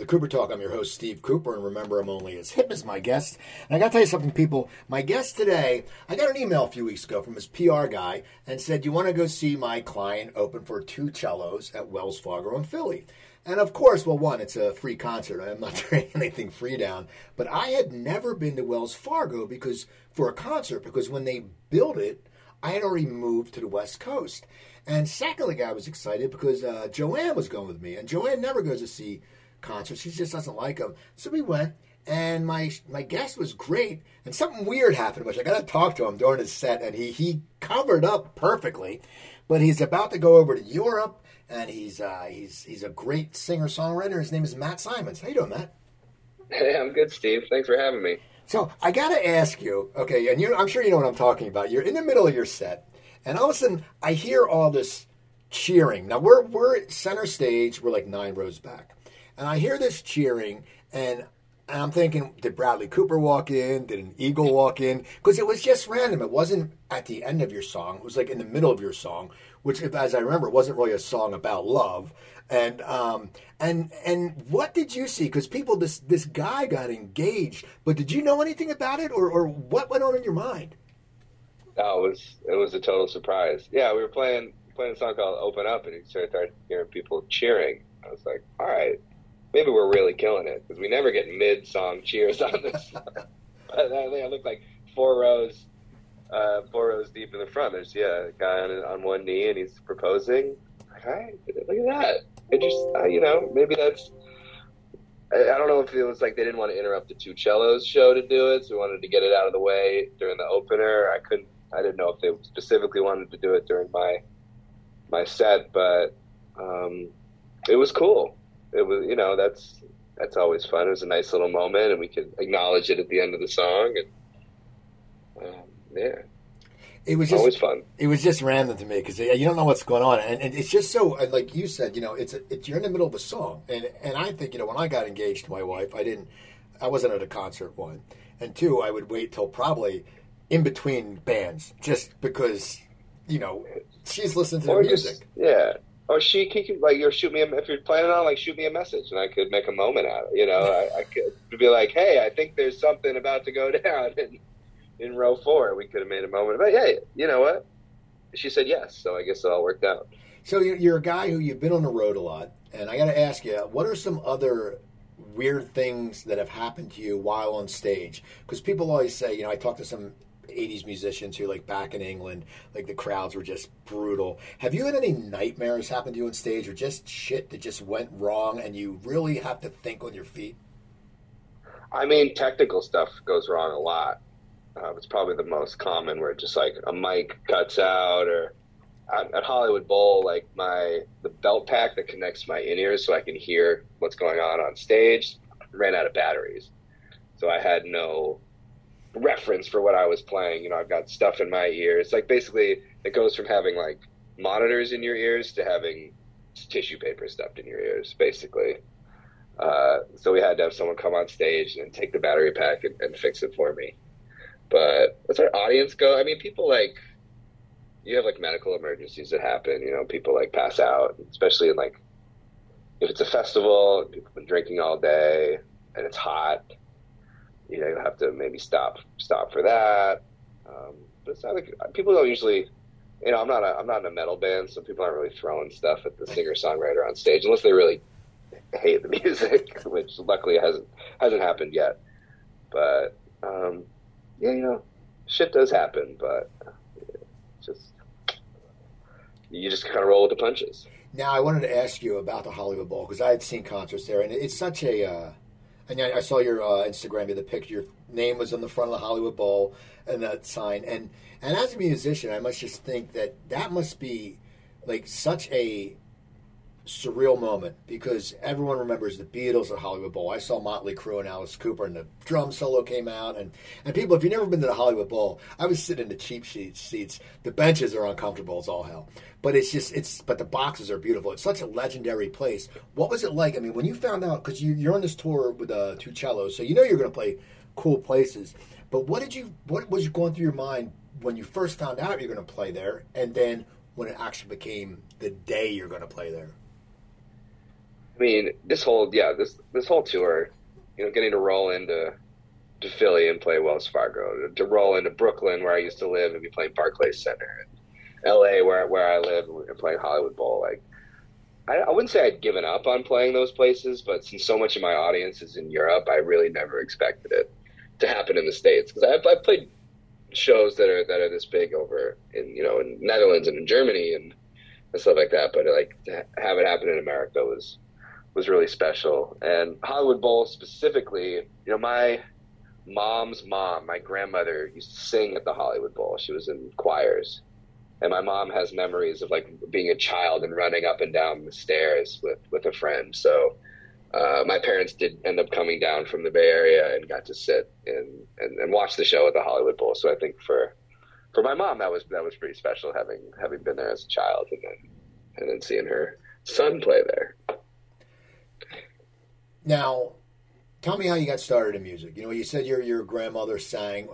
To Cooper Talk. I'm your host, Steve Cooper, and remember, I'm only as hip as my guest. And I got to tell you something, people. My guest today, I got an email a few weeks ago from his PR guy and said, You want to go see my client open for two cellos at Wells Fargo in Philly? And of course, well, one, it's a free concert. I'm not turning anything free down. But I had never been to Wells Fargo because for a concert, because when they built it, I had already moved to the West Coast. And secondly, I was excited because uh, Joanne was going with me, and Joanne never goes to see concerts. She just doesn't like them. So we went, and my my guest was great. And something weird happened, which I got to talk to him during his set, and he he covered up perfectly. But he's about to go over to Europe, and he's uh, he's he's a great singer songwriter. His name is Matt Simons. How you doing, Matt? Hey, I'm good, Steve. Thanks for having me. So I got to ask you, okay, and you, I'm sure you know what I'm talking about. You're in the middle of your set, and all of a sudden I hear all this cheering. Now we're we're at center stage. We're like nine rows back, and I hear this cheering, and I'm thinking, did Bradley Cooper walk in? Did an eagle walk in? Because it was just random. It wasn't at the end of your song. It was like in the middle of your song, which, if, as I remember, wasn't really a song about love. And um, and and what did you see? Because people, this this guy got engaged, but did you know anything about it, or or what went on in your mind? Oh, it was it was a total surprise. Yeah, we were playing playing a song called "Open Up," and you started hearing people cheering. I was like, all right, maybe we're really killing it because we never get mid song cheers on this. I think I look like four rows, uh, four rows deep in the front. There's yeah, a guy on on one knee and he's proposing. Look at that. It just uh, you know maybe that's. I I don't know if it was like they didn't want to interrupt the two cellos show to do it, so we wanted to get it out of the way during the opener. I couldn't. I didn't know if they specifically wanted to do it during my my set, but um, it was cool. It was, you know, that's that's always fun. It was a nice little moment, and we could acknowledge it at the end of the song, and um, yeah, It was just always fun. it was just random to me because you don't know what's going on, and, and it's just so uh, like you said, you know, it's a, it's you're in the middle of a song, and and I think you know when I got engaged to my wife, I didn't, I wasn't at a concert one, and two, I would wait till probably in between bands, just because you know she's listening to the music. just- yeah. Or she could like you shoot me a, if you're planning on like shoot me a message and I could make a moment out of it. You know, I, I could be like, hey, I think there's something about to go down in in row four. We could have made a moment. But hey, you know what? She said yes, so I guess it all worked out. So you're, a guy who you've been on the road a lot, and I got to ask you, what are some other weird things that have happened to you while on stage? Because people always say, you know, I talked to some '80s musicians who, like back in England, like the crowds were just brutal. Have you had any nightmares happen to you on stage, or just shit that just went wrong, and you really have to think on your feet? I mean, technical stuff goes wrong a lot. Uh, it's probably the most common where just like a mic cuts out, or at, at Hollywood Bowl, like my the belt pack that connects my in ears so I can hear what's going on on stage ran out of batteries, so I had no reference for what I was playing. You know, I've got stuff in my ears. Like basically, it goes from having like monitors in your ears to having tissue paper stuffed in your ears, basically. Uh, so we had to have someone come on stage and take the battery pack and, and fix it for me. But as our audience go, I mean, people like you have like medical emergencies that happen. You know, people like pass out, especially in like if it's a festival, people have been drinking all day and it's hot. You know, you have to maybe stop stop for that. Um, but it's not like people don't usually. You know, I'm not a, I'm not in a metal band, so people aren't really throwing stuff at the singer songwriter on stage unless they really hate the music, which luckily hasn't hasn't happened yet. But um, yeah, you know, shit does happen, but it's just you just kind of roll with the punches. Now, I wanted to ask you about the Hollywood Bowl because I had seen concerts there, and it's such a. Uh, and I I saw your uh, Instagram, you the picture. Your name was on the front of the Hollywood Bowl, and that sign. And and as a musician, I must just think that that must be like such a surreal moment because everyone remembers the Beatles at Hollywood Bowl. I saw Motley Crue and Alice Cooper, and the drum solo came out. And, and people, if you've never been to the Hollywood Bowl, I was sitting in the cheap seats. The benches are uncomfortable as all hell. But it's just it's. But the boxes are beautiful. It's such a legendary place. What was it like? I mean, when you found out because you, you're on this tour with uh, two cellos, so you know you're going to play cool places. But what did you? What was you going through your mind when you first found out you're going to play there, and then when it actually became the day you're going to play there? I mean, this whole yeah this this whole tour, you know, getting to roll into to Philly and play Wells Fargo, to, to roll into Brooklyn where I used to live and be playing Barclays Center, and L.A. where where I live and playing Hollywood Bowl. Like, I, I wouldn't say I'd given up on playing those places, but since so much of my audience is in Europe, I really never expected it to happen in the states because I've, I've played shows that are that are this big over in you know in Netherlands and in Germany and, and stuff like that. But like to have it happen in America was was really special. And Hollywood Bowl specifically, you know, my mom's mom, my grandmother used to sing at the Hollywood Bowl. She was in choirs. And my mom has memories of like being a child and running up and down the stairs with, with a friend. So uh, my parents did end up coming down from the Bay Area and got to sit and, and, and watch the show at the Hollywood Bowl. So I think for for my mom that was that was pretty special having having been there as a child and then and then seeing her son play there. Now, tell me how you got started in music. You know, you said your your grandmother sang.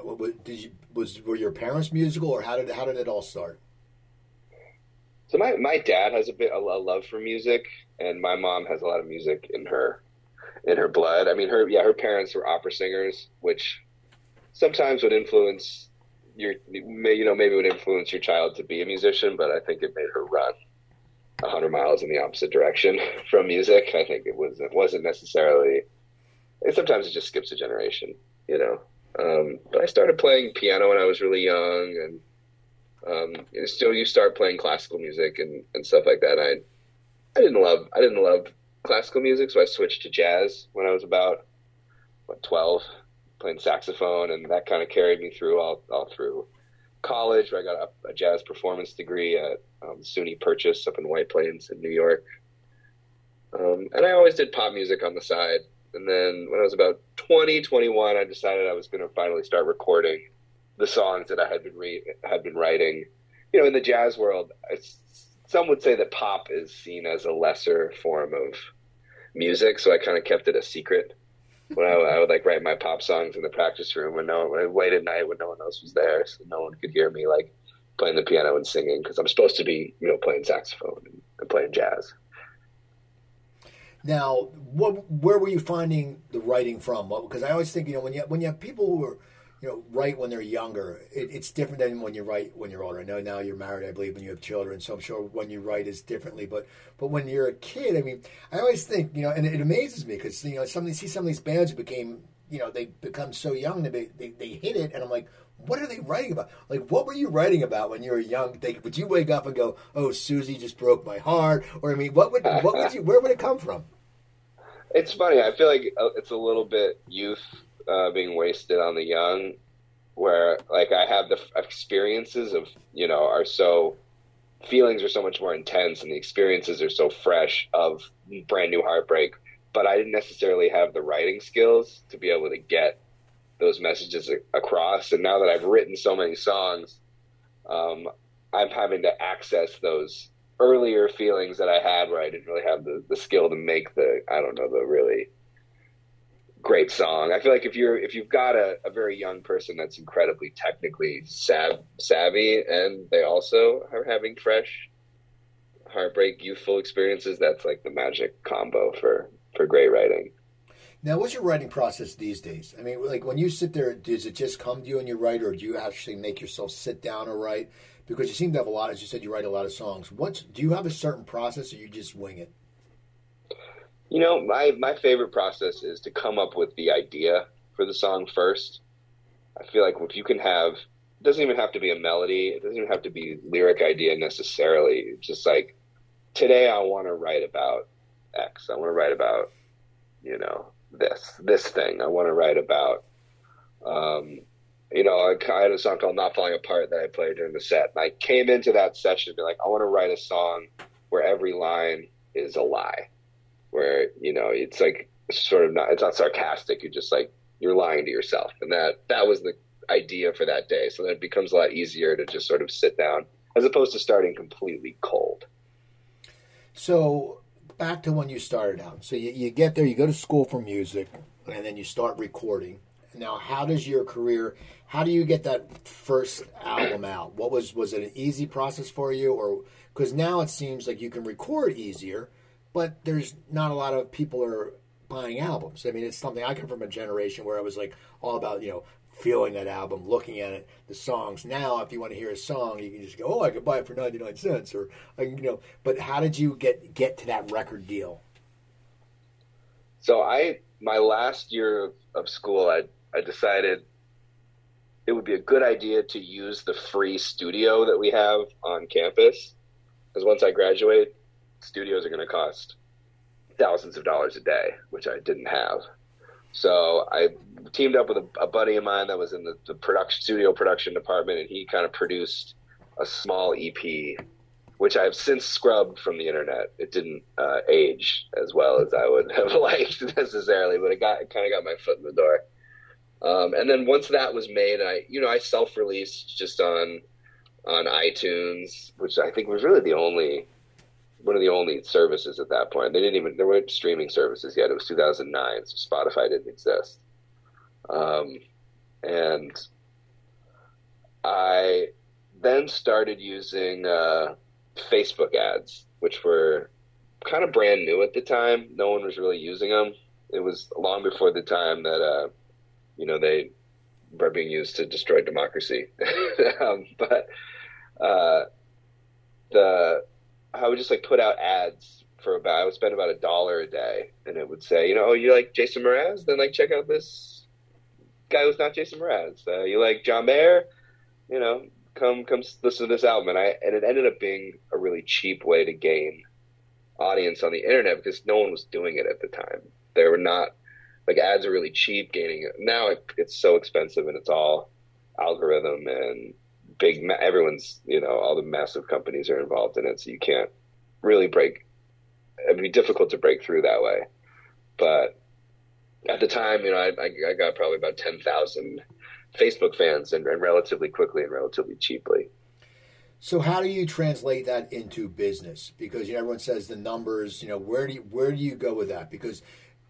Did you was were your parents musical, or how did how did it all start? So my my dad has a bit a love for music, and my mom has a lot of music in her in her blood. I mean, her yeah, her parents were opera singers, which sometimes would influence your you know maybe would influence your child to be a musician, but I think it made her run hundred miles in the opposite direction from music. I think it was it wasn't necessarily. And Sometimes it just skips a generation, you know. Um, but I started playing piano when I was really young, and um, still you start playing classical music and, and stuff like that. I I didn't love I didn't love classical music, so I switched to jazz when I was about what twelve, playing saxophone, and that kind of carried me through all all through college. Where I got a, a jazz performance degree at um, SUNY Purchase up in White Plains in New York, um, and I always did pop music on the side. And then when I was about 20, 21, I decided I was going to finally start recording the songs that I had been re- had been writing. You know, in the jazz world, some would say that pop is seen as a lesser form of music, so I kind of kept it a secret. When I, I, would like write my pop songs in the practice room when no one, late at night when no one else was there, so no one could hear me like playing the piano and singing because I'm supposed to be, you know, playing saxophone and, and playing jazz. Now, what, where were you finding the writing from? Because I always think, you know, when you when you have people who are you know, write when they're younger. It, it's different than when you write when you're older. I know now you're married, I believe, when you have children, so I'm sure when you write is differently. But but when you're a kid, I mean, I always think, you know, and it amazes me because you know, some see some of these bands who became, you know, they become so young they they, they hit it, and I'm like. What are they writing about? Like, what were you writing about when you were young? They, would you wake up and go, "Oh, Susie just broke my heart," or I mean, what would what would you? Where would it come from? It's funny. I feel like uh, it's a little bit youth uh, being wasted on the young where like I have the experiences of you know are so feelings are so much more intense and the experiences are so fresh of brand new heartbreak but I didn't necessarily have the writing skills to be able to get those messages across. And now that I've written so many songs um, I'm having to access those earlier feelings that I had where I didn't really have the, the skill to make the I don't know the really great song. I feel like if you're if you've got a, a very young person that's incredibly technically sav- savvy and they also are having fresh heartbreak youthful experiences, that's like the magic combo for for great writing. Now, what's your writing process these days? I mean, like when you sit there, does it just come to you and you write, or do you actually make yourself sit down and write? Because you seem to have a lot, as you said, you write a lot of songs. What's do you have a certain process, or you just wing it? You know, my my favorite process is to come up with the idea for the song first. I feel like if you can have, it doesn't even have to be a melody. It doesn't even have to be lyric idea necessarily. It's just like today, I want to write about X. I want to write about, you know, this this thing. I want to write about. Um, you know, I, I had a song called "Not Falling Apart" that I played during the set, and I came into that session be like, I want to write a song where every line is a lie where you know it's like sort of not it's not sarcastic. You're just like you're lying to yourself, and that that was the idea for that day. So then it becomes a lot easier to just sort of sit down as opposed to starting completely cold. So back to when you started out. So you, you get there, you go to school for music, and then you start recording. Now, how does your career? How do you get that first album out? What was was it an easy process for you, or because now it seems like you can record easier, but there's not a lot of people are buying albums. I mean, it's something I come from a generation where I was like all about you know feeling that album, looking at it, the songs. Now, if you want to hear a song, you can just go, "Oh, I could buy it for ninety nine cents," or uh, you know. But how did you get get to that record deal? So I, my last year of school, I I decided it would be a good idea to use the free studio that we have on campus. Because once I graduate, studios are going to cost thousands of dollars a day, which I didn't have. So I teamed up with a, a buddy of mine that was in the, the production studio production department, and he kind of produced a small EP, which I've since scrubbed from the internet. It didn't uh, age as well as I would have liked necessarily, but it got it kind of got my foot in the door. Um, and then once that was made, I you know I self released just on on iTunes, which I think was really the only one of the only services at that point. They didn't even there weren't streaming services yet. It was 2009, so Spotify didn't exist. Um, and I then started using uh, Facebook ads, which were kind of brand new at the time. No one was really using them. It was long before the time that uh, you know they were being used to destroy democracy. um, but uh, the I would just like put out ads for about I would spend about a dollar a day, and it would say, you know, oh, you like Jason Mraz? Then like check out this guy who's not Jason Mraz. Uh, you like John Mayer? You know, come come listen to this album. And I and it ended up being a really cheap way to gain audience on the internet because no one was doing it at the time. They were not like ads are really cheap. Gaining now, it, it's so expensive, and it's all algorithm and big. Everyone's you know all the massive companies are involved in it, so you can't really break. It'd be difficult to break through that way, but at the time, you know, I, I got probably about 10,000 Facebook fans and, and, relatively quickly and relatively cheaply. So how do you translate that into business? Because you know, everyone says the numbers, you know, where do you, where do you go with that? Because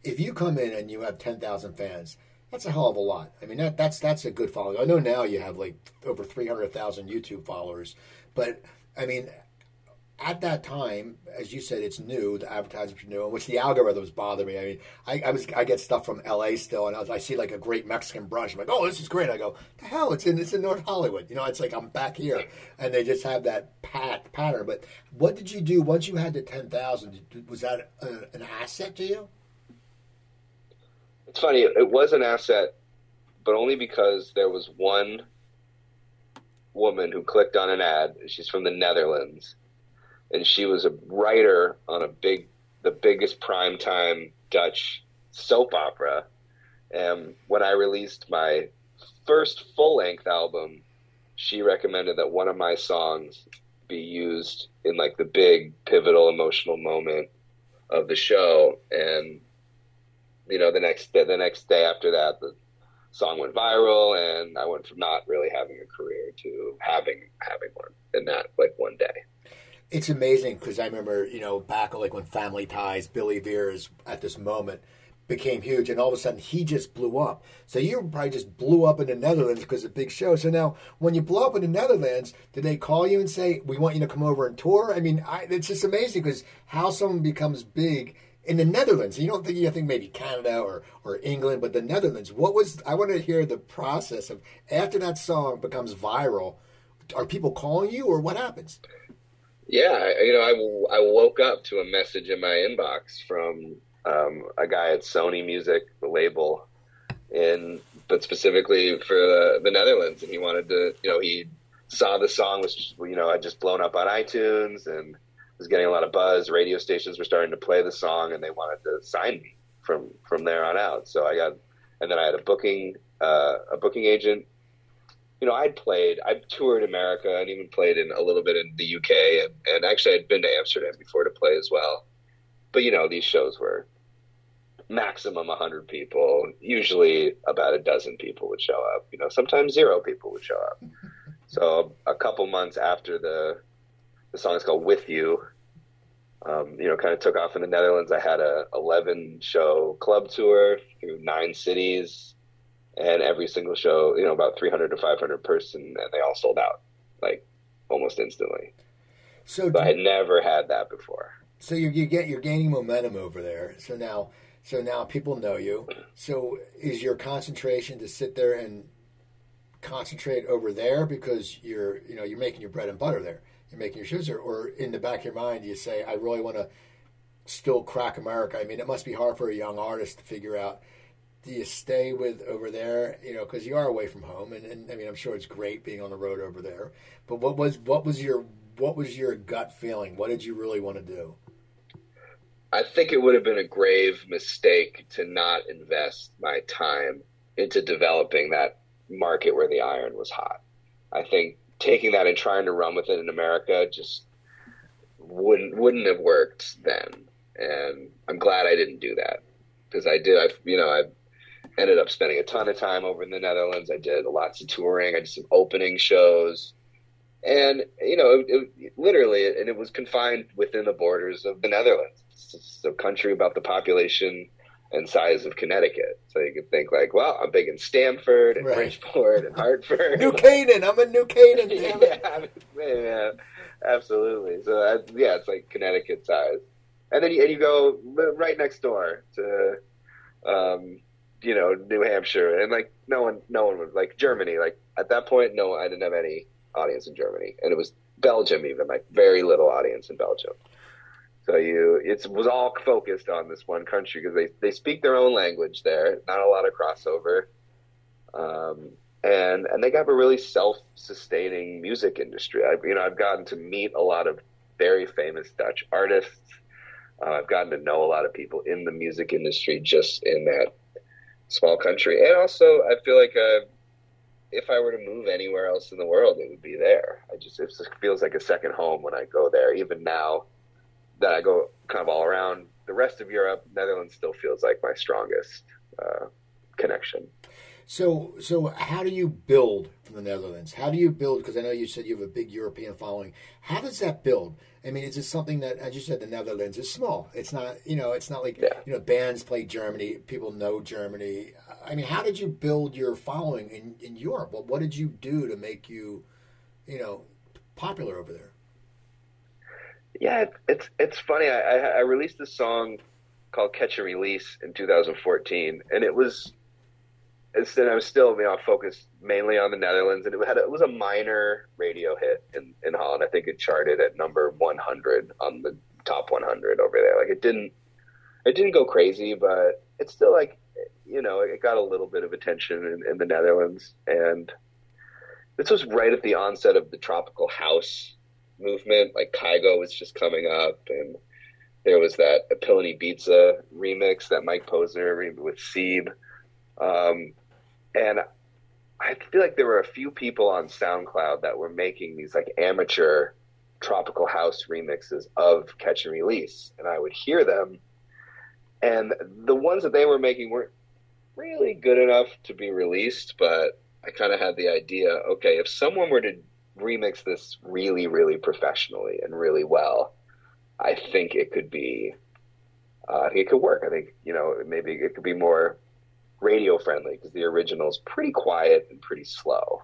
if you come in and you have 10,000 fans, that's a hell of a lot. I mean, that, that's, that's a good following. I know now you have like over 300,000 YouTube followers, but I mean, at that time, as you said, it's new. The advertisements are new, which the algorithms bother me. I mean, I, I, was I get stuff from L.A. still, and I, was, I, see like a great Mexican brush. I'm like, oh, this is great. I go, the hell, it's in it's in North Hollywood. You know, it's like I'm back here, and they just have that pat pattern. But what did you do once you had the ten thousand? Was that a, an asset to you? It's funny. It was an asset, but only because there was one woman who clicked on an ad. She's from the Netherlands and she was a writer on a big, the biggest primetime Dutch soap opera. And when I released my first full length album, she recommended that one of my songs be used in like the big pivotal emotional moment of the show. And you know, the next day, the next day after that, the song went viral, and I went from not really having a career to having having one in that like one day it's amazing because I remember, you know, back like when Family Ties, Billy Vera's at this moment became huge, and all of a sudden he just blew up. So you probably just blew up in the Netherlands because of big show. So now, when you blow up in the Netherlands, did they call you and say, "We want you to come over and tour"? I mean, I, it's just amazing because how someone becomes big in the Netherlands. You don't think you think maybe Canada or or England, but the Netherlands. What was? I want to hear the process of after that song becomes viral. Are people calling you, or what happens? Yeah, you know, I, I woke up to a message in my inbox from um, a guy at Sony Music, the label, in but specifically for the, the Netherlands, and he wanted to, you know, he saw the song was, you know, had just blown up on iTunes and was getting a lot of buzz. Radio stations were starting to play the song, and they wanted to sign me from from there on out. So I got, and then I had a booking uh, a booking agent you know, I'd played, I've toured America and even played in a little bit in the UK, and, and actually I'd been to Amsterdam before to play as well. But you know, these shows were maximum 100 people. Usually about a dozen people would show up. You know, sometimes zero people would show up. So a couple months after the the song is called "With You," um, you know, kind of took off in the Netherlands. I had a 11 show club tour through nine cities and every single show, you know, about 300 to 500 person, and they all sold out like almost instantly. So, so I had never had that before. So you you get you're gaining momentum over there. So now so now people know you. So is your concentration to sit there and concentrate over there because you're you know you're making your bread and butter there. You're making your shoes there, or in the back of your mind you say, I really want to still crack America. I mean, it must be hard for a young artist to figure out. Do you stay with over there? You know, because you are away from home, and, and I mean, I'm sure it's great being on the road over there. But what was what was your what was your gut feeling? What did you really want to do? I think it would have been a grave mistake to not invest my time into developing that market where the iron was hot. I think taking that and trying to run with it in America just wouldn't wouldn't have worked then. And I'm glad I didn't do that because I did. I you know I ended up spending a ton of time over in the Netherlands. I did lots of touring. I did some opening shows, and you know, it, it, literally, and it was confined within the borders of the Netherlands. It's a country about the population and size of Connecticut. So you could think like, well, I'm big in Stamford and right. Bridgeport and Hartford. New Canaan. I'm in New Canaan. yeah, yeah, absolutely. So I, yeah, it's like Connecticut size. And then you, and you go right next door to, um, you know, New Hampshire, and like no one, no one would like Germany. Like at that point, no, I didn't have any audience in Germany, and it was Belgium even, like very little audience in Belgium. So you, it was all focused on this one country because they, they speak their own language there. Not a lot of crossover, um, and and they have a really self sustaining music industry. I, you know, I've gotten to meet a lot of very famous Dutch artists. Uh, I've gotten to know a lot of people in the music industry just in that small country, and also I feel like uh, if I were to move anywhere else in the world, it would be there. I just it feels like a second home when I go there. Even now that I go kind of all around the rest of Europe, Netherlands still feels like my strongest uh, connection. So, so how do you build from the Netherlands? How do you build? Because I know you said you have a big European following. How does that build? I mean, is it something that, as you said, the Netherlands is small? It's not, you know, it's not like yeah. you know bands play Germany, people know Germany. I mean, how did you build your following in in Europe? What what did you do to make you, you know, popular over there? Yeah, it's it's funny. I, I released this song called "Catch and Release" in 2014, and it was instead I was still you know focused mainly on the Netherlands, and it had it was a minor radio hit in in Holland. I think it charted at number 100 on the top 100 over there. Like it didn't it didn't go crazy, but it's still like you know it got a little bit of attention in, in the Netherlands, and this was right at the onset of the tropical house movement. Like Kygo was just coming up, and there was that A Pill in Ibiza remix that Mike Posner with Seeb. Um, and I feel like there were a few people on SoundCloud that were making these like amateur tropical house remixes of Catch and Release, and I would hear them, and the ones that they were making weren't really good enough to be released, but I kind of had the idea, okay, if someone were to remix this really, really professionally and really well, I think it could be, uh, I think it could work. I think, you know, maybe it could be more radio friendly because the original is pretty quiet and pretty slow.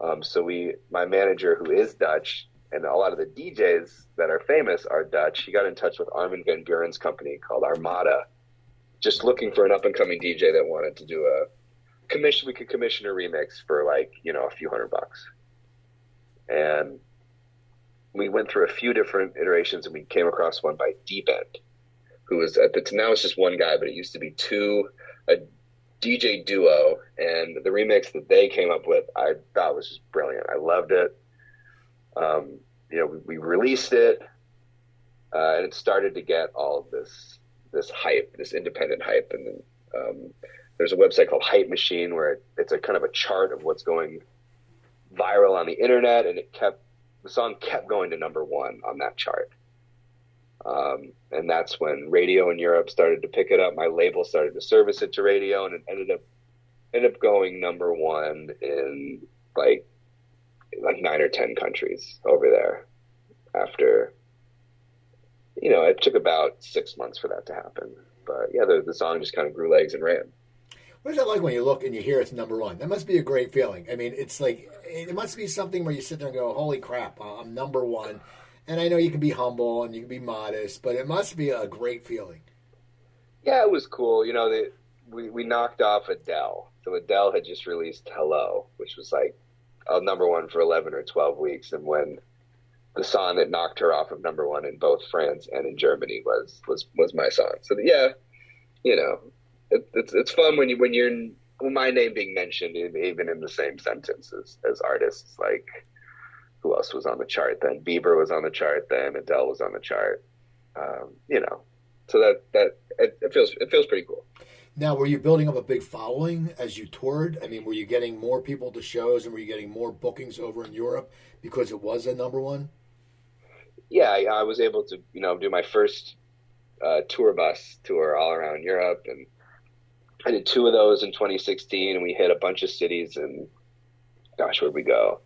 Um, so we, my manager who is Dutch, and a lot of the DJs that are famous are Dutch. He got in touch with Armin van Buuren's company called Armada, just looking for an up and coming DJ that wanted to do a commission. We could commission a remix for like you know a few hundred bucks, and we went through a few different iterations, and we came across one by Deepend, who was at the now it's just one guy, but it used to be two a DJ duo, and the remix that they came up with, I thought was just brilliant. I loved it. Um, you know, we, we released it, uh, and it started to get all of this this hype, this independent hype, and then um, there's a website called Hype Machine where it, it's a kind of a chart of what's going viral on the internet, and it kept the song kept going to number one on that chart. Um, and that's when radio in Europe started to pick it up. My label started to service it to radio, and it ended up ended up going number one in like like nine or ten countries over there. After you know, it took about six months for that to happen. But yeah, the, the song just kind of grew legs and ran. What is that like when you look and you hear it's number one? That must be a great feeling. I mean, it's like it must be something where you sit there and go, "Holy crap, I'm number one." And I know you can be humble and you can be modest, but it must be a great feeling. Yeah, it was cool. You know, we we knocked off Adele. So Adele had just released Hello, which was like a number one for eleven or twelve weeks, and when the song that knocked her off of number one in both France and in Germany was was was my song. So yeah, you know, it, it's it's fun when you when you're in, when my name being mentioned even in the same sentence as, as artists like who else was on the chart then Bieber was on the chart then Adele was on the chart um, you know so that that it, it feels it feels pretty cool now, were you building up a big following as you toured? I mean, were you getting more people to shows and were you getting more bookings over in Europe because it was a number one? Yeah, I, I was able to, you know, do my first uh, tour bus tour all around Europe, and I did two of those in 2016, and we hit a bunch of cities. And gosh, where'd we go?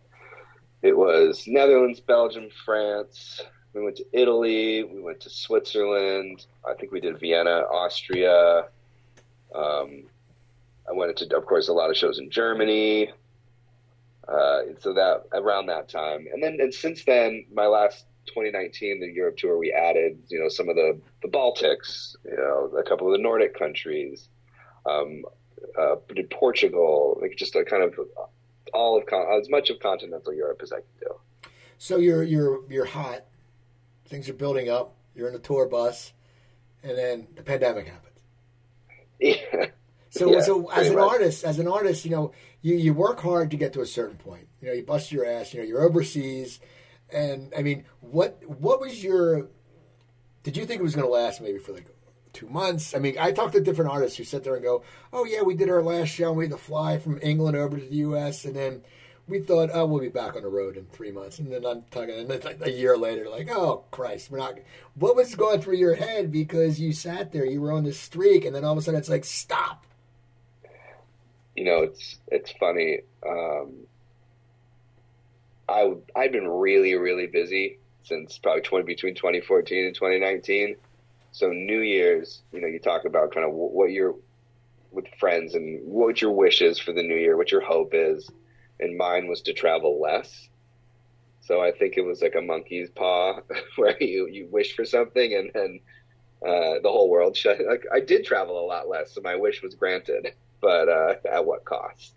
It was Netherlands, Belgium, France. We went to Italy. We went to Switzerland. I think we did Vienna, Austria. Um, I went to, of course, a lot of shows in Germany. Uh, so that around that time, and then and since then, my last 2019, the Europe tour, we added, you know, some of the the Baltics, you know, a couple of the Nordic countries, um, uh, did Portugal, like just a kind of all of con- as much of continental Europe as I can do. So you're you're you're hot, things are building up. You're in a tour bus, and then the pandemic happens. Yeah. So, yeah, so as an much. artist, as an artist, you know, you, you work hard to get to a certain point. You know, you bust your ass. You know, you're overseas, and I mean, what what was your? Did you think it was going to last maybe for like two months? I mean, I talked to different artists who sit there and go, "Oh yeah, we did our last show. and We had to fly from England over to the U.S. and then." we thought, oh, we'll be back on the road in three months, and then I'm talking, and then like a year later, like, oh Christ, we're not. What was going through your head because you sat there, you were on this streak, and then all of a sudden it's like, stop. You know, it's it's funny. Um, I I've been really really busy since probably 20 between 2014 and 2019. So New Year's, you know, you talk about kind of what your with friends and what your wishes for the new year, what your hope is and mine was to travel less. So I think it was like a monkey's paw, where you you wish for something and then uh, the whole world shut. Like I did travel a lot less, so my wish was granted, but uh, at what cost?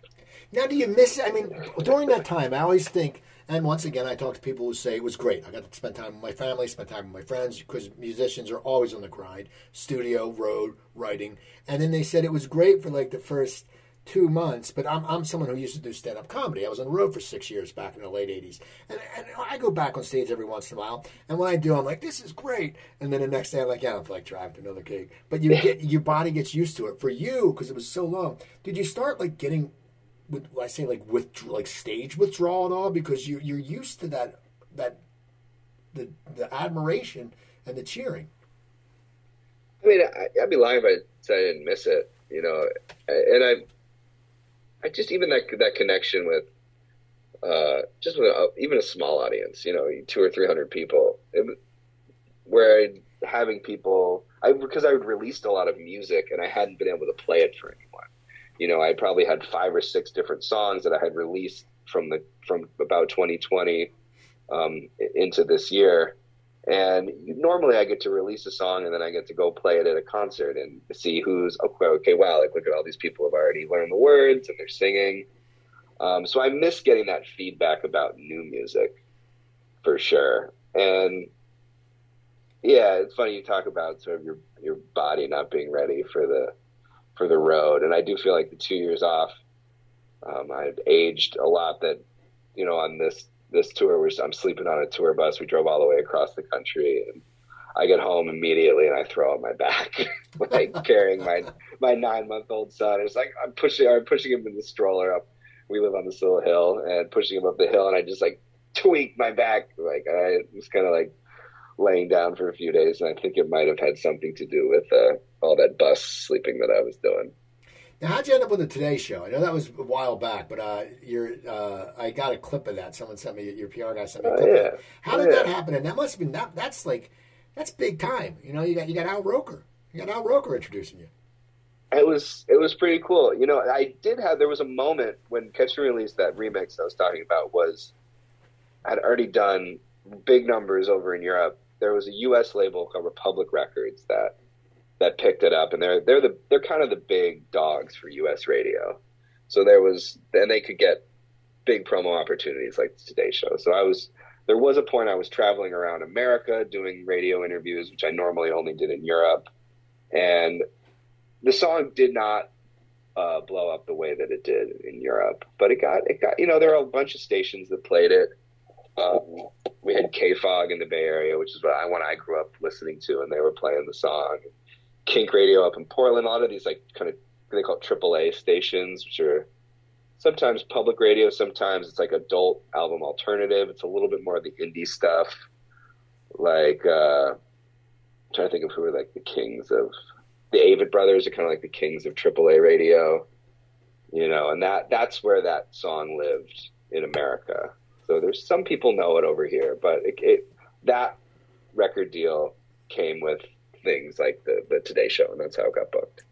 Now, do you miss? I mean, during that time, I always think. And once again, I talk to people who say it was great. I got to spend time with my family, spend time with my friends, because musicians are always on the grind, studio, road, writing. And then they said it was great for like the first two months, but I'm, I'm someone who used to do stand up comedy. I was on the road for six years back in the late 80s. And, and I go back on stage every once in a while. And when I do, I'm like, this is great. And then the next day, I'm like, yeah, I'm like driving to another gig. But you get your body gets used to it. For you, because it was so long, did you start like getting, with, I say like with like stage withdrawal at all? Because you, you're used to that, that the, the admiration and the cheering. I mean, I, I'd be lying if I said I didn't miss it, you know. And I, I just even that that connection with uh, just with a, even a small audience, you know, two or three hundred people, it, where I'd, having people, I because I had released a lot of music and I hadn't been able to play it for anyone. You know, I probably had five or six different songs that I had released from the from about 2020 um, into this year, and normally I get to release a song and then I get to go play it at a concert and see who's okay. okay wow, like look at all these people have already learned the words and they're singing. Um, so I miss getting that feedback about new music for sure. And yeah, it's funny you talk about sort of your your body not being ready for the for the road, and I do feel like the two years off, um, I've aged a lot. That you know on this this tour where I'm sleeping on a tour bus. We drove all the way across the country and I get home immediately and I throw on my back, like carrying my my nine month old son. It's like I'm pushing I'm pushing him in the stroller up. We live on this little hill and pushing him up the hill and I just like tweak my back. Like I was kind of like laying down for a few days and I think it might have had something to do with uh, all that bus sleeping that I was doing. Now, how'd you end up with the Today Show? I know that was a while back, but uh, you're, uh, I got a clip of that. Someone sent me your PR guy sent me. A clip yeah. How did yeah. that happen? And that must have been that. That's like that's big time. You know, you got you got Al Roker. You got Al Roker introducing you. It was it was pretty cool. You know, I did have there was a moment when Catch and Release that remix I was talking about was I had already done big numbers over in Europe. There was a U.S. label called Republic Records that that picked it up, and they're they're the they're kind of the big dogs for U.S. radio. So there was, and they could get big promo opportunities like the Today Show. So I was there was a point I was traveling around America doing radio interviews, which I normally only did in Europe, and the song did not uh, blow up the way that it did in Europe, but it got it got you know there are a bunch of stations that played it. Um, we had K Fog in the Bay Area, which is what I when I grew up listening to, and they were playing the song. Kink Radio up in Portland. A lot of these like kind of they call it AAA stations, which are sometimes public radio, sometimes it's like adult album alternative. It's a little bit more of the indie stuff. Like uh, I'm trying to think of who are like the kings of the Avett brothers are kind of like the kings of AAA radio, you know, and that that's where that song lived in America. So there's some people know it over here, but it, it that record deal came with things like the the Today Show, and that's how it got booked.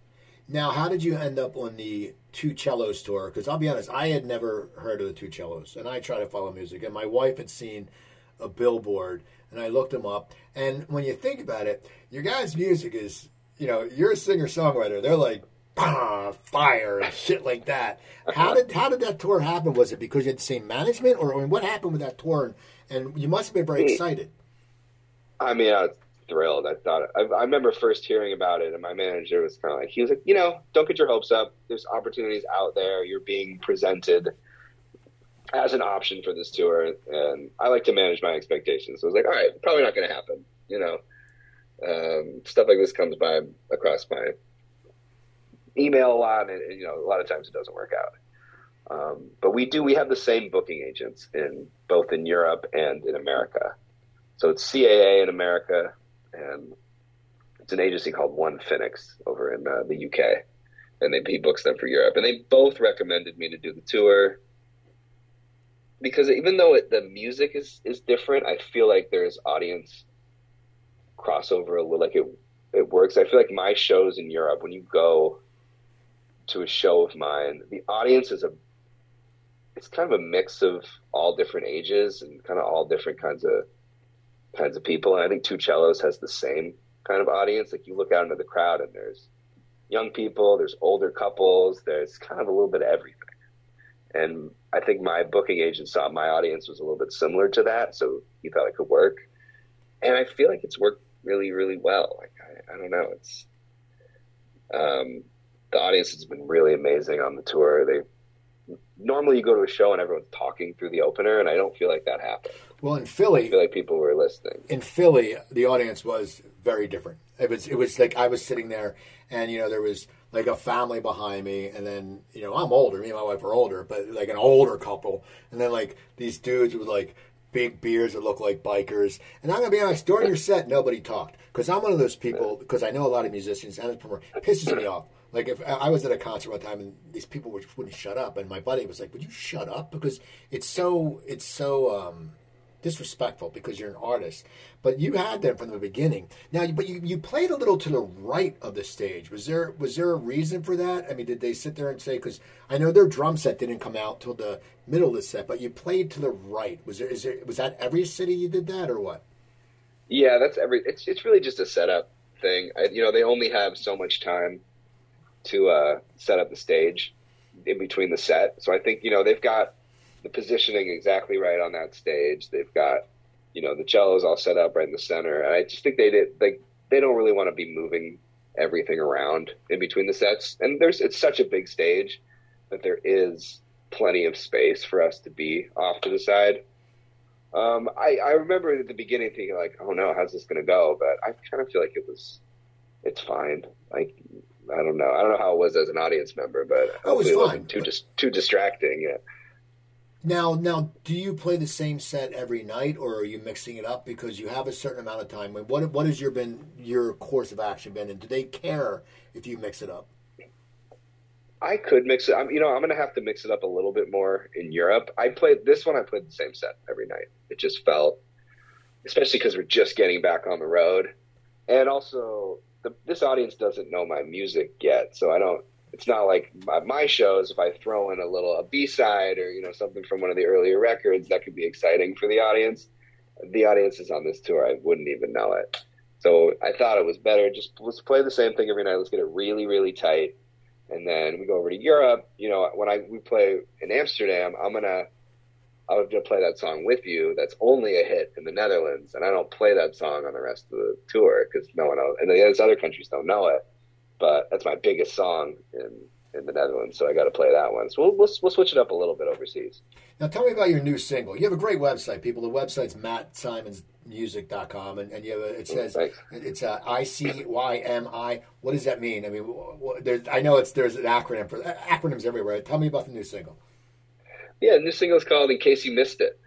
Now, how did you end up on the Two Cellos tour? Because I'll be honest, I had never heard of the Two Cellos, and I try to follow music, and my wife had seen a billboard, and I looked them up. And when you think about it, your guys' music is, you know, you're a singer songwriter. They're like bah, fire and shit like that. How did how did that tour happen? Was it because you had the same management, or I mean, what happened with that tour? And, and you must have been very excited. I mean, I was thrilled. I thought I, I remember first hearing about it, and my manager was kind of like, he was like, you know, don't get your hopes up. There's opportunities out there. You're being presented as an option for this tour, and I like to manage my expectations. So I was like, all right, probably not going to happen. You know, um, stuff like this comes by across my email a lot, and, and, you know, a lot of times it doesn't work out. Um, but we do. We have the same booking agents in both in Europe and in America. So it's CAA in America, and it's an agency called One Fiinix over in uh, the UK, and they he books them for Europe. And they both recommended me to do the tour because even though it, the music is is different, I feel like there's audience crossover a little. Like it it works. I feel like my shows in Europe, when you go to a show of mine, the audience is a it's kind of a mix of all different ages and kind of all different kinds of kinds of people. And I think Two Cellos has the same kind of audience. Like you look out into the crowd and there's young people, there's older couples, there's kind of a little bit of everything. And I think my booking agent saw my audience was a little bit similar to that, so he thought it could work. And I feel like it's worked really, really well. Like I, I don't know, it's um, the audience has been really amazing on the tour. They normally you go to a show and everyone's talking through the opener, and I don't feel like that happened. Well, in Philly, I feel like people were listening. In Philly, the audience was very different. It was it was like I was sitting there, and you know there was like a family behind me, and then you know I'm older. Me and my wife are older, but like an older couple, and then like these dudes with like big beards that look like bikers. And I'm gonna be honest, during your set, nobody talked because I'm one of those people because I know a lot of musicians and it pisses me off. Like if I was at a concert one time and these people wouldn't shut up, and my buddy was like, "Would you shut up?" Because it's so it's so um, disrespectful because you're an artist. But you had them from the beginning. Now, but you, you played a little to the right of the stage. Was there was there a reason for that? I mean, did they sit there and say? Because I know their drum set didn't come out till the middle of the set, but you played to the right. Was there is there was that every city you did that or what? Yeah, that's every. It's it's really just a setup thing. I, you know, they only have so much time to uh, set up the stage in between the set. So I think you know they've got the positioning exactly right on that stage. They've got you know the cellos all set up right in the center. And I just think they did like they don't really want to be moving everything around in between the sets. And there's it's such a big stage that there is plenty of space for us to be off to the side. Um, I, I remember at the beginning thinking like, oh no, how's this going to go? But I kind of feel like it was, it's fine. Like I don't know. I don't know how it was as an audience member, but oh, it, it wasn't too dis- too distracting. Yeah. Now, now, do you play the same set every night, or are you mixing it up because you have a certain amount of time? What what has your been your course of action been, and do they care if you mix it up? I could mix it. I'm, you know, I'm going to have to mix it up a little bit more in Europe. I played this one. I played the same set every night. It just felt, especially because we're just getting back on the road, and also the, this audience doesn't know my music yet, so I don't. It's not like my, my shows. If I throw in a little a B side or you know something from one of the earlier records, that could be exciting for the audience. the audience is on this tour, I wouldn't even know it. So I thought it was better just let's play the same thing every night. Let's get it really, really tight, and then we go over to Europe. You know, when I we play in Amsterdam, I'm gonna I'm gonna play that song with you. That's only a hit in the Netherlands, and I don't play that song on the rest of the tour because no one else and the other countries don't know it. But that's my biggest song in in the Netherlands, so I got to play that one. So we'll, we'll, we'll switch it up a little bit overseas. Now, tell me about your new single. You have a great website, people. The website's mattsimonsmusic.com, and, and you have a, it says Thanks. it's uh, I C Y M I. What does that mean? I mean, I know it's there's an acronym for acronyms everywhere. Tell me about the new single. Yeah, new single is called "In Case You Missed It,"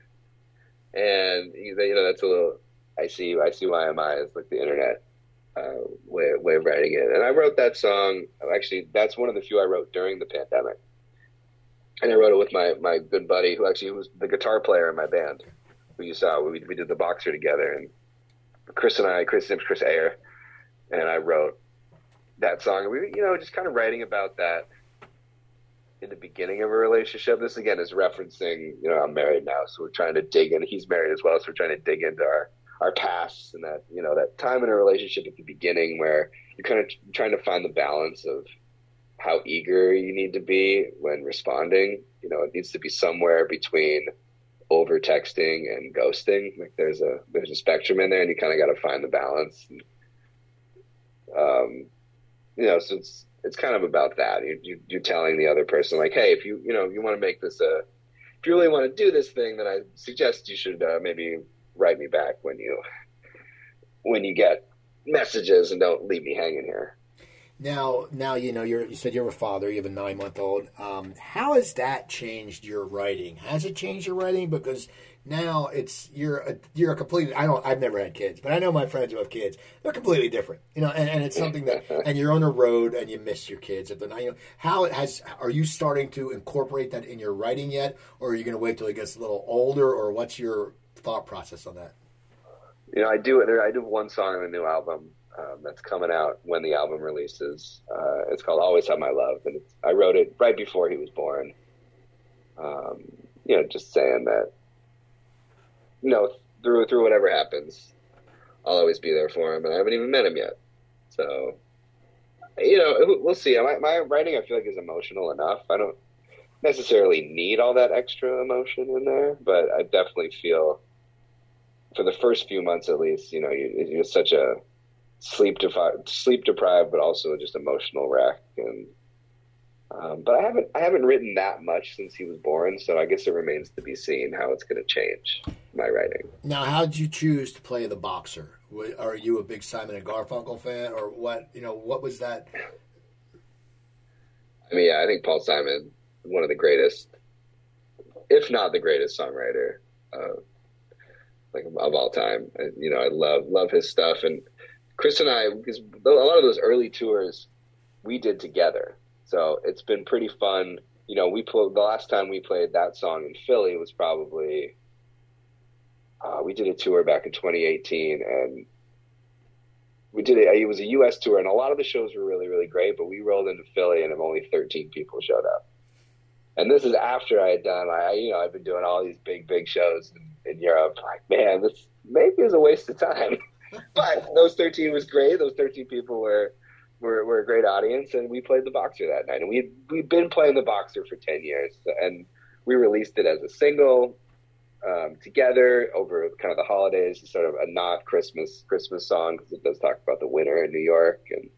and you know that's a little I see I see why am I is like the internet uh, way way of writing it. And I wrote that song. Actually, that's one of the few I wrote during the pandemic. And I wrote it with my my good buddy, who actually was the guitar player in my band, who you saw. We we did the boxer together, and Chris and I, Chris Sims, Chris Ayer, and I wrote that song. We, you know, just kind of writing about that in the beginning of a relationship. This again is referencing, you know, I'm married now, so we're trying to dig in. He's married as well, so we're trying to dig into our our pasts and that you know that time in a relationship at the beginning where you're kind of trying to find the balance of how eager you need to be when responding. You know, it needs to be somewhere between over texting and ghosting. Like there's a there's a spectrum in there, and you kind of got to find the balance. And, um, you know, so it's it's kind of about that. You, you, you're telling the other person like, hey, if you you know you want to make this a if you really want to do this thing, then I suggest you should uh, maybe write me back when you when you get messages and don't leave me hanging here. Now, now you know you're. You said you're a father. You have a nine month old. Um, how has that changed your writing? Has it changed your writing? Because now it's you're a, you're a completely. I don't. I've never had kids, but I know my friends who have kids. They're completely different. You know, and, and it's something that. and you're on a road and you miss your kids. If they're not, you know, how it has. Are you starting to incorporate that in your writing yet, or are you going to wait till he gets a little older, or what's your thought process on that? You know, I do it. I do one song on the new album um, that's coming out when the album releases. Uh, it's called "Always Have My Love," and I wrote it right before he was born. Um, you know, just saying that, you know, through through whatever happens, I'll always be there for him, and I haven't even met him yet. So, you know, we'll see. My, my writing, I feel like, is emotional enough. I don't necessarily need all that extra emotion in there, but I definitely feel for the first few months at least, you know, you, you're such a sleep deprived, sleep deprived, but also just emotional wreck. And um, but I haven't I haven't written that much since he was born, so I guess it remains to be seen how it's going to change my writing. Now, how did you choose to play the boxer? Are you a big Simon and Garfunkel fan, or what? You know, what was that? I mean, yeah, I think Paul Simon, one of the greatest, if not the greatest songwriter, uh, like of all time. you know, I love love his stuff, and Chris and I, because a lot of those early tours we did together, so it's been pretty fun. You know, we played the last time we played that song in Philly was probably uh, we did a tour back in 2018, and we did it. It was a U.S. tour, and a lot of the shows were really, really great. But we rolled into Philly, and only 13 people showed up. And this is after I had done, I you know, I've been doing all these big, big shows in, in Europe. Like, man, this maybe is a waste of time. but those 13 was great. Those 13 people were, were, were a great audience, and we played the Boxer that night. And we we've been playing the Boxer for 10 years, and we released it as a single um, together over kind of the holidays, sort of a not Christmas Christmas song because it does talk about the winter in New York, and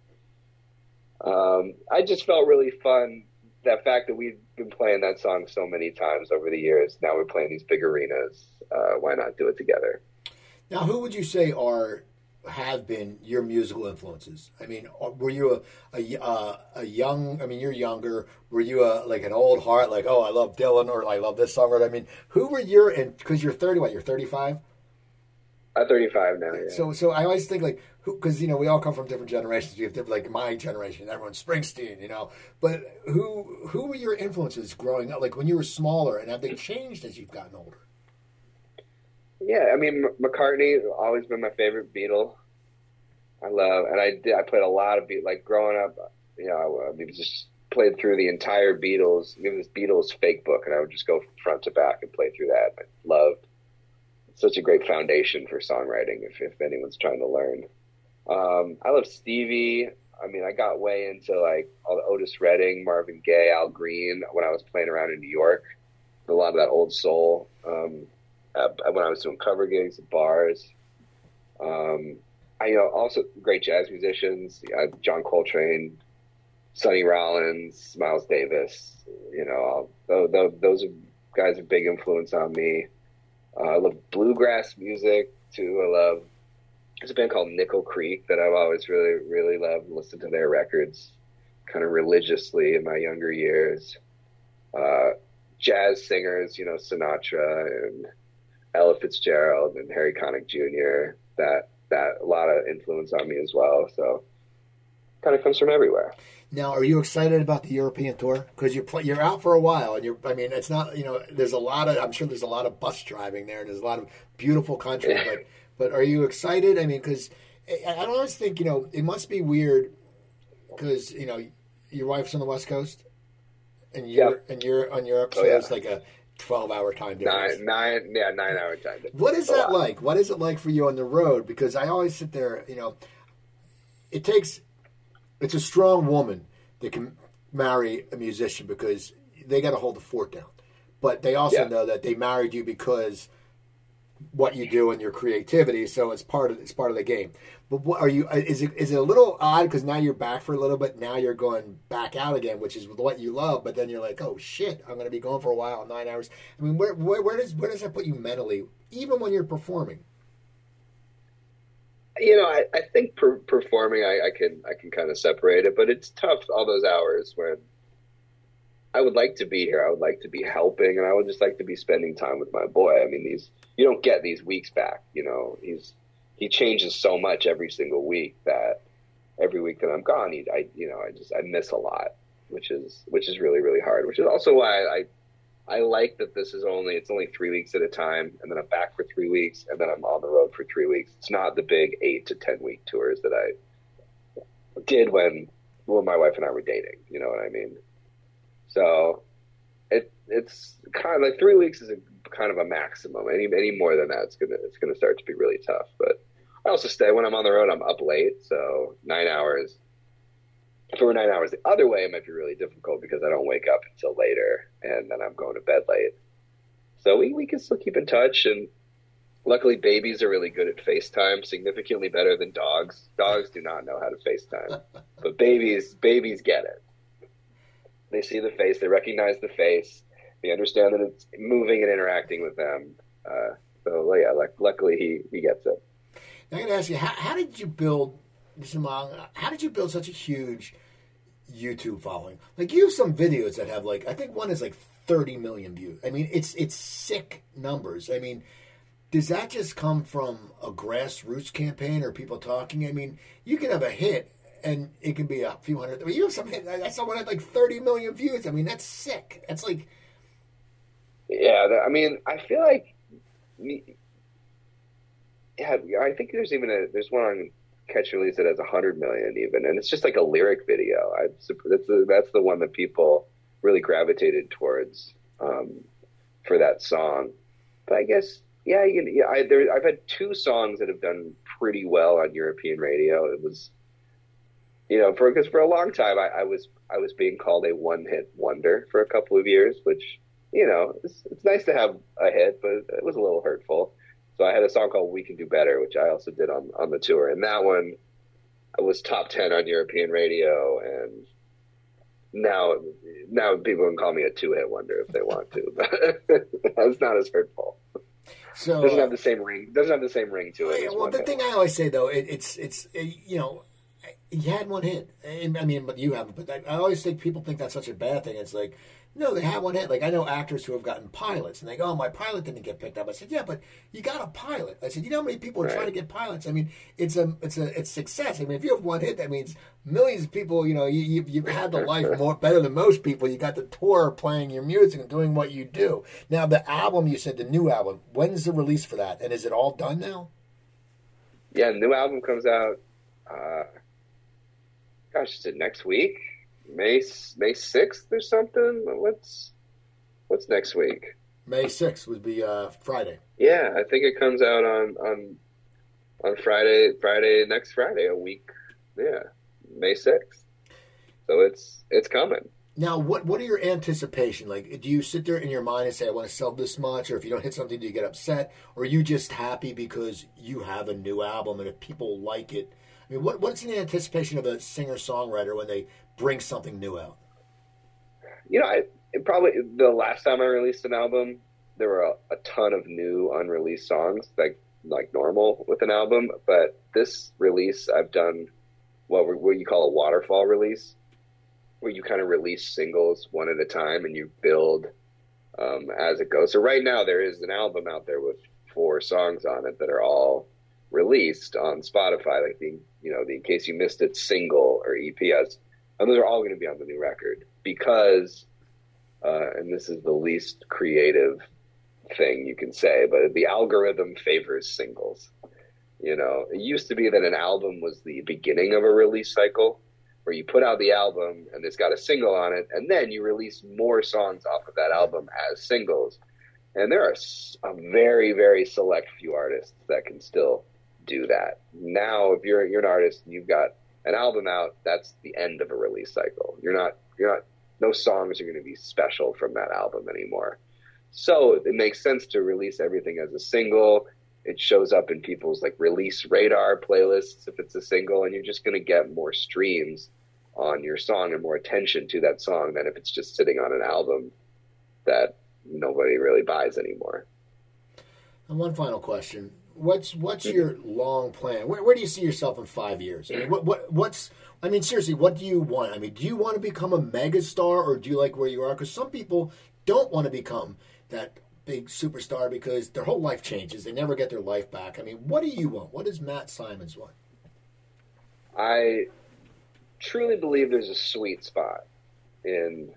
um, I just felt really fun. That fact that we've been playing that song so many times over the years, now we're playing these big arenas. Uh, why not do it together? Now, who would you say are have been your musical influences? I mean, were you a a, uh, a young? I mean, you're younger. Were you a like an old heart? Like, oh, I love Dylan, or I love this song. Or I mean, who were your? And because you're thirty, what? You're thirty five. I'm 35 now. Yeah. So, so I always think like, because you know we all come from different generations. We have different, like my generation, everyone's Springsteen, you know. But who who were your influences growing up? Like when you were smaller, and have they changed as you've gotten older? Yeah, I mean McCartney always been my favorite Beatle. I love, and I did. I played a lot of Beatles. Like growing up, you know, I, I just played through the entire Beatles. It was Beatles fake book, and I would just go front to back and play through that. I loved such a great foundation for songwriting if, if anyone's trying to learn. Um, I love Stevie. I mean, I got way into like all the Otis Redding, Marvin Gaye, Al Green when I was playing around in New York. A lot of that old soul. Um, when I was doing cover gigs at bars. Um, I you know also great jazz musicians, uh, John Coltrane, Sonny Rollins, Miles Davis. You know, those, those are guys are big influence on me. Uh, I love bluegrass music too. I love there's a band called Nickel Creek that I've always really, really loved listened to their records kind of religiously in my younger years. Uh, jazz singers, you know, Sinatra and Ella Fitzgerald and Harry Connick Jr. That that a lot of influence on me as well. So kind of comes from everywhere. Now, are you excited about the European tour? Because you're you're out for a while, and you're. I mean, it's not. You know, there's a lot of. I'm sure there's a lot of bus driving there. And there's a lot of beautiful country, but but are you excited? I mean, because I, I always think you know it must be weird because you know your wife's on the West Coast, and you're yep. and you're on Europe, oh, so oh, yeah. it's like a twelve hour time difference. Nine, nine, yeah, nine hour time difference. What is that like? What is it like for you on the road? Because I always sit there, you know, it takes it's a strong woman that can marry a musician because they got to hold the fort down. But they also yeah. know that they married you because what you do and your creativity. So it's part of it's part of the game. But what are you? Is it is it a little odd because now you're back for a little bit. Now you're going back out again, which is what you love. But then you're like, oh shit, I'm going to be going for a while, nine hours. I mean, where, where, where does where does that put you mentally, even when you're performing? You know, I, I think per, performing, I, I can I can kind of separate it, but it's tough all those hours when I would like to be here. I would like to be helping, and I would just like to be spending time with my boy. I mean, these you don't get these weeks back. You know, he's he changes so much every single week that every week that I'm gone, he, I you know I just I miss a lot, which is which is really really hard. Which is also why I I like that this is only it's only three weeks at a time, and then I'm back for three weeks, and then I'm on the road for three weeks. It's not the big eight to ten week tours that I did when when my wife and I were dating. You know what I mean? So it it's kind of like three weeks is a kind of a maximum. Any any more than that, it's gonna it's gonna start to be really tough. But I also stay when I'm on the road. I'm up late, so nine hours. If it were nine hours the other way, it might be really difficult because I don't wake up until later, and then I'm going to bed late. So we we can still keep in touch, and luckily babies are really good at FaceTime, significantly better than dogs. Dogs do not know how to FaceTime, but babies babies get it. They see the face, they recognize the face, they understand that it's moving and interacting with them. Uh, so yeah, like, luckily he, he gets it. Now, I'm going to ask you, how, how did you build, this how did you build such a huge YouTube following? Like you have some videos that have like, I think one is like 30 million views. I mean, it's, it's sick numbers. I mean, does that just come from a grassroots campaign or people talking? I mean, you can have a hit and it can be a few hundred. I mean, you have something. I saw one had like thirty million views. I mean, that's sick. That's like. Yeah, I mean, I feel like. Yeah, I think there's even a there's one on Catch Release that has a hundred million even, and it's just like a lyric video. I that's the, that's the one that people really gravitated towards um, for that song. But I guess yeah, you, yeah. I, there, I've had two songs that have done pretty well on European radio. It was you know, for because for a long time I, I, was I was being called a one hit wonder for a couple of years, which you know it's, it's nice to have a hit, but it was a little hurtful. So I had a song called "We Can Do Better," which I also did on on the tour, and that one was top ten on European radio, and now now people can call me a two hit wonder if they want to, but that's not as hurtful. So doesn't have the same ring. Doesn't have the same ring to it. Well, the thing I always say though, it, it's it's it, you know you had one hit. I mean, but you haven't. But I, I always think people think that's such a bad thing. It's like, no, they have one hit. Like I know actors who have gotten pilots, and they go, "Oh, my pilot didn't get picked up." I said, "Yeah, but you got a pilot." I said, "You know how many people are right. trying to get pilots? I mean, it's a it's a it's success. I mean, if you have one hit, that means millions of people. You know, you, you you've had the life more better than most people. You got the tour playing your music and doing what you do. Now, the album you said the new album. When's the release for that? And is it all done now? Yeah, the new album comes out. Uh gosh, is it next week? May May sixth or something? What's what's next week? May 6th would be uh, Friday. Yeah, I think it comes out on on on Friday. Friday next Friday, a week. Yeah, May sixth. So it's it's coming. Now, what what are your anticipation? Like, do you sit there in your mind and say, "I want to sell this much," or if you don't hit something, do you get upset, or are you just happy because you have a new album and if people like it? I mean, what what's in the anticipation of a singer songwriter when they bring something new out? You know, I probably the last time I released an album, there were a, a ton of new unreleased songs, like like normal with an album. But this release, I've done what what you call a waterfall release where you kind of release singles one at a time and you build um, as it goes. So right now there is an album out there with four songs on it that are all released on Spotify, like the you know the in case you missed it single or EPS, and those are all going to be on the new record because, uh, and this is the least creative thing you can say, but the algorithm favors singles. You know, it used to be that an album was the beginning of a release cycle where you put out the album and it's got a single on it, and then you release more songs off of that album as singles. And there are a very, very select few artists that can still do that. Now, if you're you're an artist and you've got an album out, that's the end of a release cycle. You're not you're not no songs are going to be special from that album anymore. So it makes sense to release everything as a single. It shows up in people's like release radar playlists if it's a single, and you're just going to get more streams on your song and more attention to that song than if it's just sitting on an album that nobody really buys anymore. And one final question: What's what's your long plan? Where, where do you see yourself in five years? I mean, what, what what's I mean, seriously, what do you want? I mean, do you want to become a megastar, or do you like where you are? Because some people don't want to become that big superstar because their whole life changes. They never get their life back. I mean, what do you want? What does Matt Simons want? I truly believe there's a sweet spot in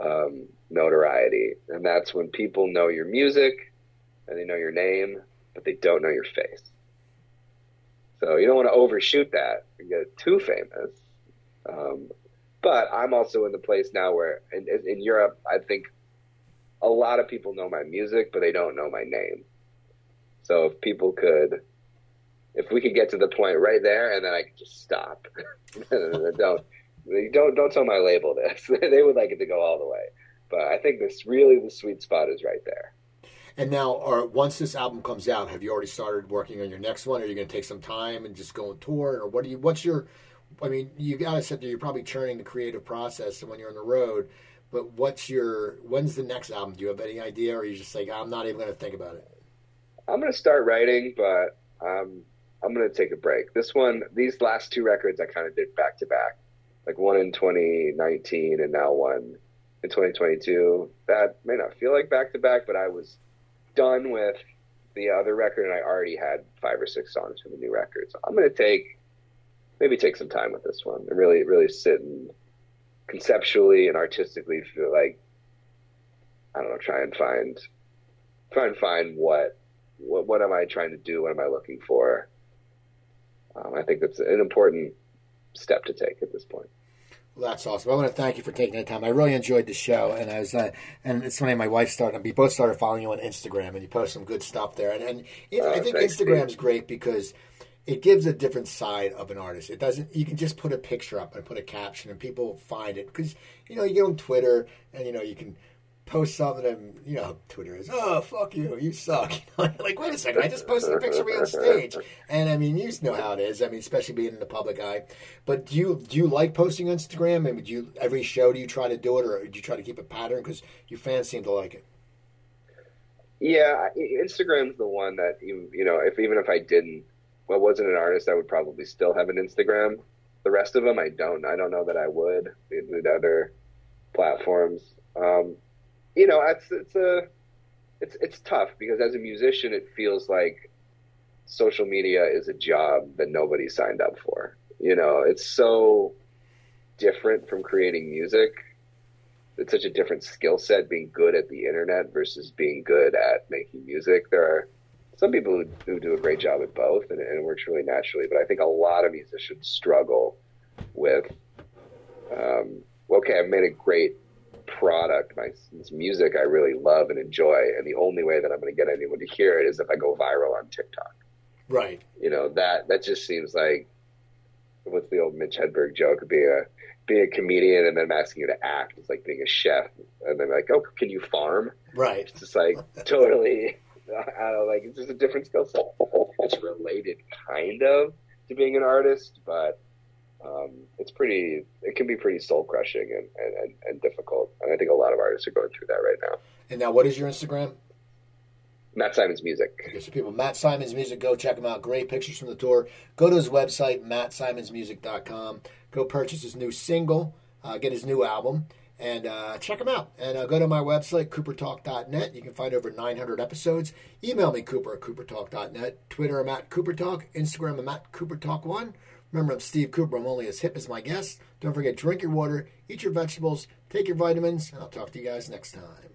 um, notoriety, and that's when people know your music and they know your name, but they don't know your face. So you don't want to overshoot that and get too famous. Um, but I'm also in the place now where in, in Europe, I think a lot of people know my music, but they don't know my name. So if people could, if we could get to the point right there, and then I could just stop. don't don't don't tell my label this. they would like it to go all the way, but I think this really the sweet spot is right there. And now, or once this album comes out, have you already started working on your next one? Are you going to take some time and just go on tour, or what do you? What's your? I mean, you got to sit there. You're probably churning the creative process, when you're on the road, but what's your when's the next album? Do you have any idea, or are you just like I'm not even going to think about it? I'm going to start writing, but um, I'm going to take a break. This one, these last two records, I kind of did back to back, like one in 2019 and now one in 2022. That may not feel like back to back, but I was done with the other record and I already had five or six songs from the new record. So I'm going to take maybe take some time with this one and really really sit and conceptually and artistically feel like I don't know, try and find try and find what what what am I trying to do? What am I looking for? Um, I think that's an important step to take at this point. Well, that's awesome. I want to thank you for taking the time. I really enjoyed the show, and I was, uh, and it's funny. My wife started. We both started following you on Instagram, and you post some good stuff there. And, and it, oh, I think Instagram's you. great because it gives a different side of an artist. It doesn't. You can just put a picture up and put a caption, and people find it because you know you get on Twitter and you know you can post something and you know Twitter is oh fuck you you suck. Like wait a second I just posted a picture of me on stage. And I mean you know how it is. I mean especially being in the public eye. But do you do you like posting on Instagram? Mean do you every show do you try to do it or do you try to keep a pattern? Because your fans seem to like it. Yeah Instagram's the one that you you know if even if I didn't well, wasn't an artist, I would probably still have an Instagram. The rest of them, I don't. I don't know that I would with other platforms. Um, you know, it's it's a it's it's tough because as a musician, it feels like social media is a job that nobody signed up for. You know, it's so different from creating music. It's such a different skill set being good at the internet versus being good at making music. There are some people who, who do a great job at both, and, and, it works really naturally. But I think a lot of musicians struggle with, um, okay, I've made a great product, my this music I really love and enjoy, and the only way that I'm going to get anyone to hear it is if I go viral on TikTok. Right. You know that that just seems like what's the old Mitch Hedberg joke? Being a being a comedian and then asking you to act. It's like being a chef, and then like, oh, can you farm? Right. It's just like totally. I don't like. It's just a different skill set. It's related, kind of, to being an artist, but um, it's pretty. It can be pretty soul crushing and, and, and, difficult. And I think a lot of artists are going through that right now. And now, what is your Instagram? Matt Simons music. Okay, so people, Matt Simons music, go check him out. Great pictures from the tour. Go to his website, mattsimonsmusic.com. Go purchase his new single, uh, get his new album, and uh, check him out. And uh, go to my website, coopertalk.net. You can find over 900 episodes. Email me, cooper at coopertalk.net. Twitter, I'm at coopertalk. Instagram, I'm at coopertalk1. Remember, I'm Steve Cooper. I'm only as hip as my guests. Don't forget, drink your water, eat your vegetables, take your vitamins, and I'll talk to you guys next time.